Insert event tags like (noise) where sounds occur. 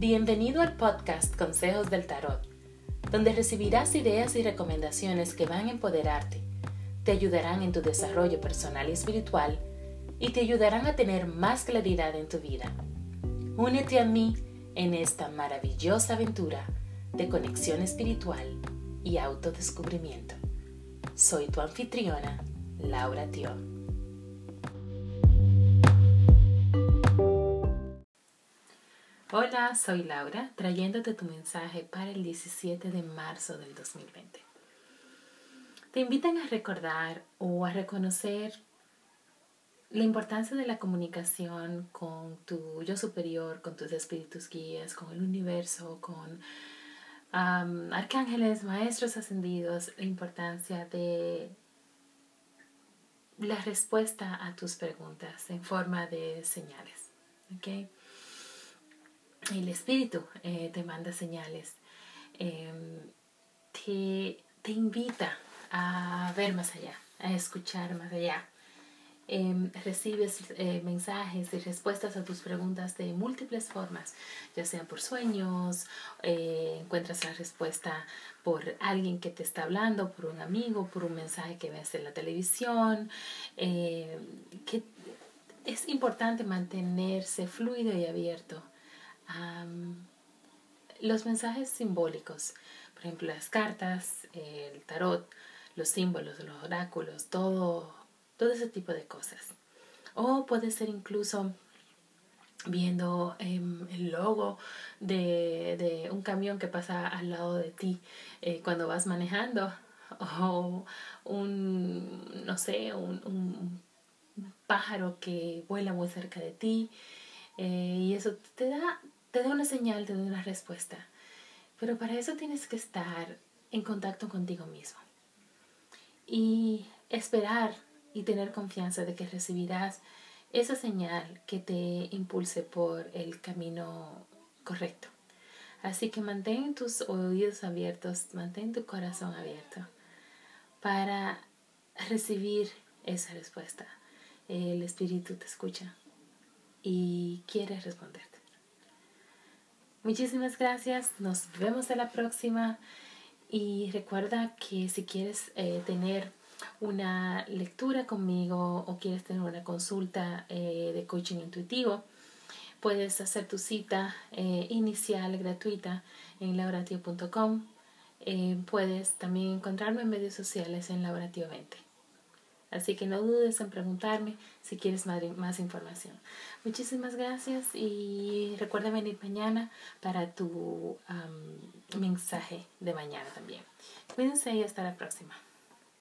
Bienvenido al podcast Consejos del Tarot, donde recibirás ideas y recomendaciones que van a empoderarte, te ayudarán en tu desarrollo personal y espiritual y te ayudarán a tener más claridad en tu vida. Únete a mí en esta maravillosa aventura de conexión espiritual y autodescubrimiento. Soy tu anfitriona, Laura Tio. Hola, soy Laura, trayéndote tu mensaje para el 17 de marzo del 2020. Te invitan a recordar o a reconocer la importancia de la comunicación con tu yo superior, con tus espíritus guías, con el universo, con arcángeles, maestros ascendidos, la importancia de la respuesta a tus preguntas en forma de señales. ¿okay? El espíritu eh, te manda señales, em, te, invita a ver más allá, a escuchar más allá. Em, recibes eh, mensajes y respuestas a tus preguntas de múltiples formas, ya sean por sueños, eh, encuentras la respuesta por alguien que te está hablando, por un amigo, por un mensaje que ves en la televisión, que es importante mantenerse fluido y abierto. Los mensajes simbólicos, por ejemplo, las cartas, el tarot, los símbolos, los oráculos, todo todo ese tipo de cosas. O puede ser incluso viendo em, el logo de, un camión que pasa al lado de ti eh, cuando vas manejando (laughs) o un, no sé, un, pájaro que vuela muy cerca de ti eh, y eso te da, te da una señal, te da una respuesta. Pero para eso tienes que estar en contacto contigo mismo y esperar y tener confianza de que recibirás esa señal que te impulse por el camino correcto. Así que mantén tus oídos abiertos, mantén tu corazón abierto para recibir esa respuesta. El Espíritu te escucha y quiere responderte. Muchísimas gracias, nos vemos en la próxima y recuerda que si quieres eh, tener una lectura conmigo o quieres tener una consulta eh, de coaching intuitivo, puedes hacer tu cita eh, inicial gratuita en lauratio.com. Puedes también encontrarme en medios sociales en Lauratio20. Así que no dudes en preguntarme si quieres más, información. Muchísimas gracias y recuerda venir mañana para tu mensaje de mañana también. Cuídense y hasta la próxima.